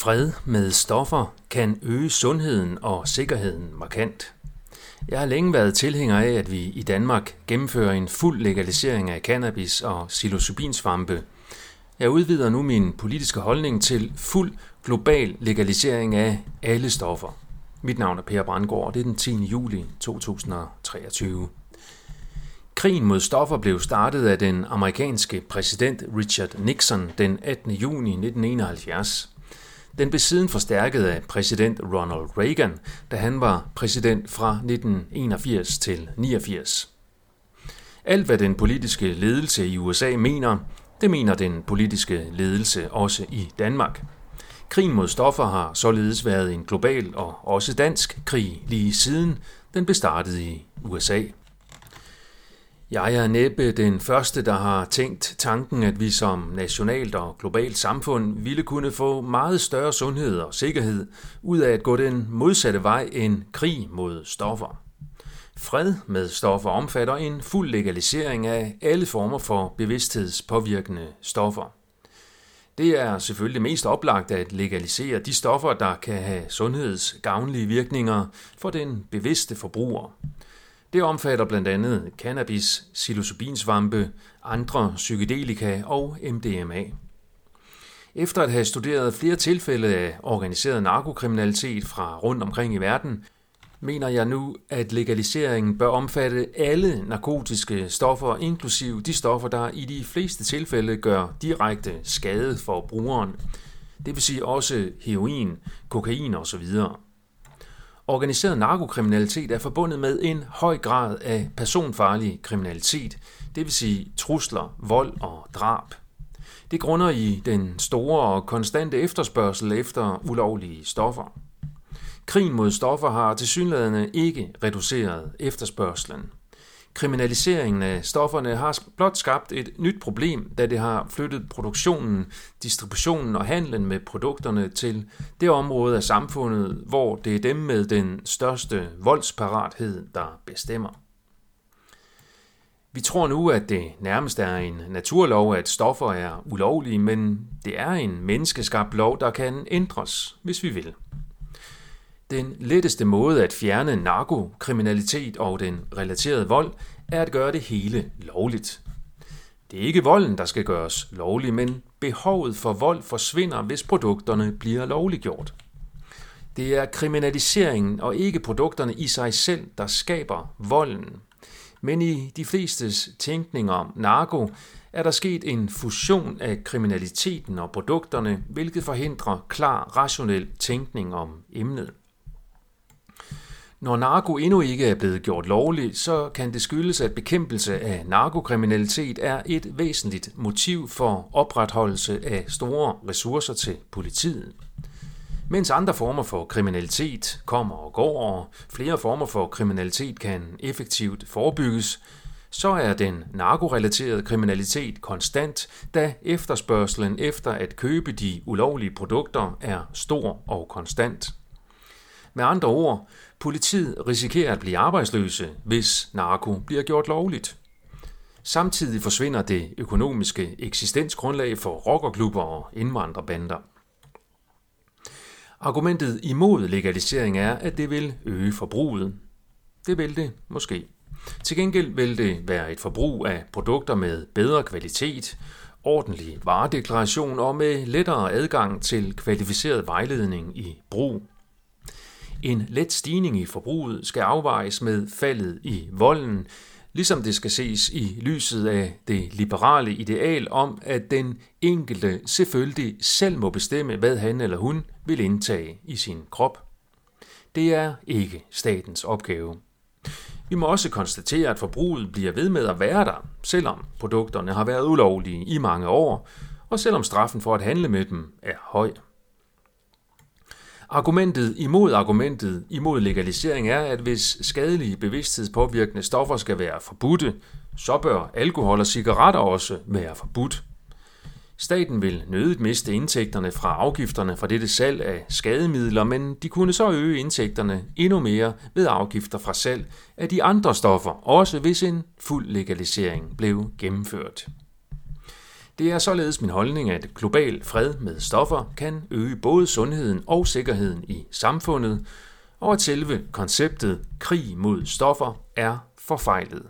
Fred med stoffer kan øge sundheden og sikkerheden markant. Jeg har længe været tilhænger af, at vi i Danmark gennemfører en fuld legalisering af cannabis og psilocybinsvampe. Jeg udvider nu min politiske holdning til fuld global legalisering af alle stoffer. Mit navn er Per Brandgaard, og det er den 10. juli 2023. Krigen mod stoffer blev startet af den amerikanske præsident Richard Nixon den 18. juni 1971. Den blev siden forstærket af præsident Ronald Reagan, da han var præsident fra 1981 til 89. Alt hvad den politiske ledelse i USA mener, det mener den politiske ledelse også i Danmark. Krigen mod stoffer har således været en global og også dansk krig lige siden den blev startet i USA. Jeg er næppe den første, der har tænkt tanken, at vi som nationalt og globalt samfund ville kunne få meget større sundhed og sikkerhed ud af at gå den modsatte vej end krig mod stoffer. Fred med stoffer omfatter en fuld legalisering af alle former for bevidsthedspåvirkende stoffer. Det er selvfølgelig mest oplagt at legalisere de stoffer, der kan have sundhedsgavnlige virkninger for den bevidste forbruger. Det omfatter blandt andet cannabis, psilocybinsvampe, andre psykedelika og MDMA. Efter at have studeret flere tilfælde af organiseret narkokriminalitet fra rundt omkring i verden, mener jeg nu, at legaliseringen bør omfatte alle narkotiske stoffer, inklusiv de stoffer, der i de fleste tilfælde gør direkte skade for brugeren. Det vil sige også heroin, kokain osv. Organiseret narkokriminalitet er forbundet med en høj grad af personfarlig kriminalitet, det vil sige trusler, vold og drab. Det grunder i den store og konstante efterspørgsel efter ulovlige stoffer. Krigen mod stoffer har tilsyneladende ikke reduceret efterspørgselen. Kriminaliseringen af stofferne har blot skabt et nyt problem, da det har flyttet produktionen, distributionen og handlen med produkterne til det område af samfundet, hvor det er dem med den største voldsparathed, der bestemmer. Vi tror nu, at det nærmest er en naturlov, at stoffer er ulovlige, men det er en menneskeskabt lov, der kan ændres, hvis vi vil. Den letteste måde at fjerne narkokriminalitet og den relaterede vold er at gøre det hele lovligt. Det er ikke volden, der skal gøres lovlig, men behovet for vold forsvinder, hvis produkterne bliver lovliggjort. Det er kriminaliseringen og ikke produkterne i sig selv, der skaber volden. Men i de flestes tænkning om narko er der sket en fusion af kriminaliteten og produkterne, hvilket forhindrer klar rationel tænkning om emnet. Når narko endnu ikke er blevet gjort lovligt, så kan det skyldes, at bekæmpelse af narkokriminalitet er et væsentligt motiv for opretholdelse af store ressourcer til politiet. Mens andre former for kriminalitet kommer og går, og flere former for kriminalitet kan effektivt forebygges, så er den narkorelaterede kriminalitet konstant, da efterspørgselen efter at købe de ulovlige produkter er stor og konstant. Med andre ord, politiet risikerer at blive arbejdsløse, hvis narko bliver gjort lovligt. Samtidig forsvinder det økonomiske eksistensgrundlag for rockerklubber og indvandrerbander. Argumentet imod legalisering er, at det vil øge forbruget. Det vil det måske. Til gengæld vil det være et forbrug af produkter med bedre kvalitet, ordentlig varedeklaration og med lettere adgang til kvalificeret vejledning i brug. En let stigning i forbruget skal afvejes med faldet i volden, ligesom det skal ses i lyset af det liberale ideal om, at den enkelte selvfølgelig selv må bestemme, hvad han eller hun vil indtage i sin krop. Det er ikke statens opgave. Vi må også konstatere, at forbruget bliver ved med at være der, selvom produkterne har været ulovlige i mange år, og selvom straffen for at handle med dem er høj. Argumentet imod argumentet imod legalisering er, at hvis skadelige bevidsthedspåvirkende stoffer skal være forbudte, så bør alkohol og cigaretter også være forbudt. Staten vil nødigt miste indtægterne fra afgifterne fra dette salg af skademidler, men de kunne så øge indtægterne endnu mere ved afgifter fra salg af de andre stoffer, også hvis en fuld legalisering blev gennemført. Det er således min holdning, at global fred med stoffer kan øge både sundheden og sikkerheden i samfundet, og at selve konceptet krig mod stoffer er forfejlet.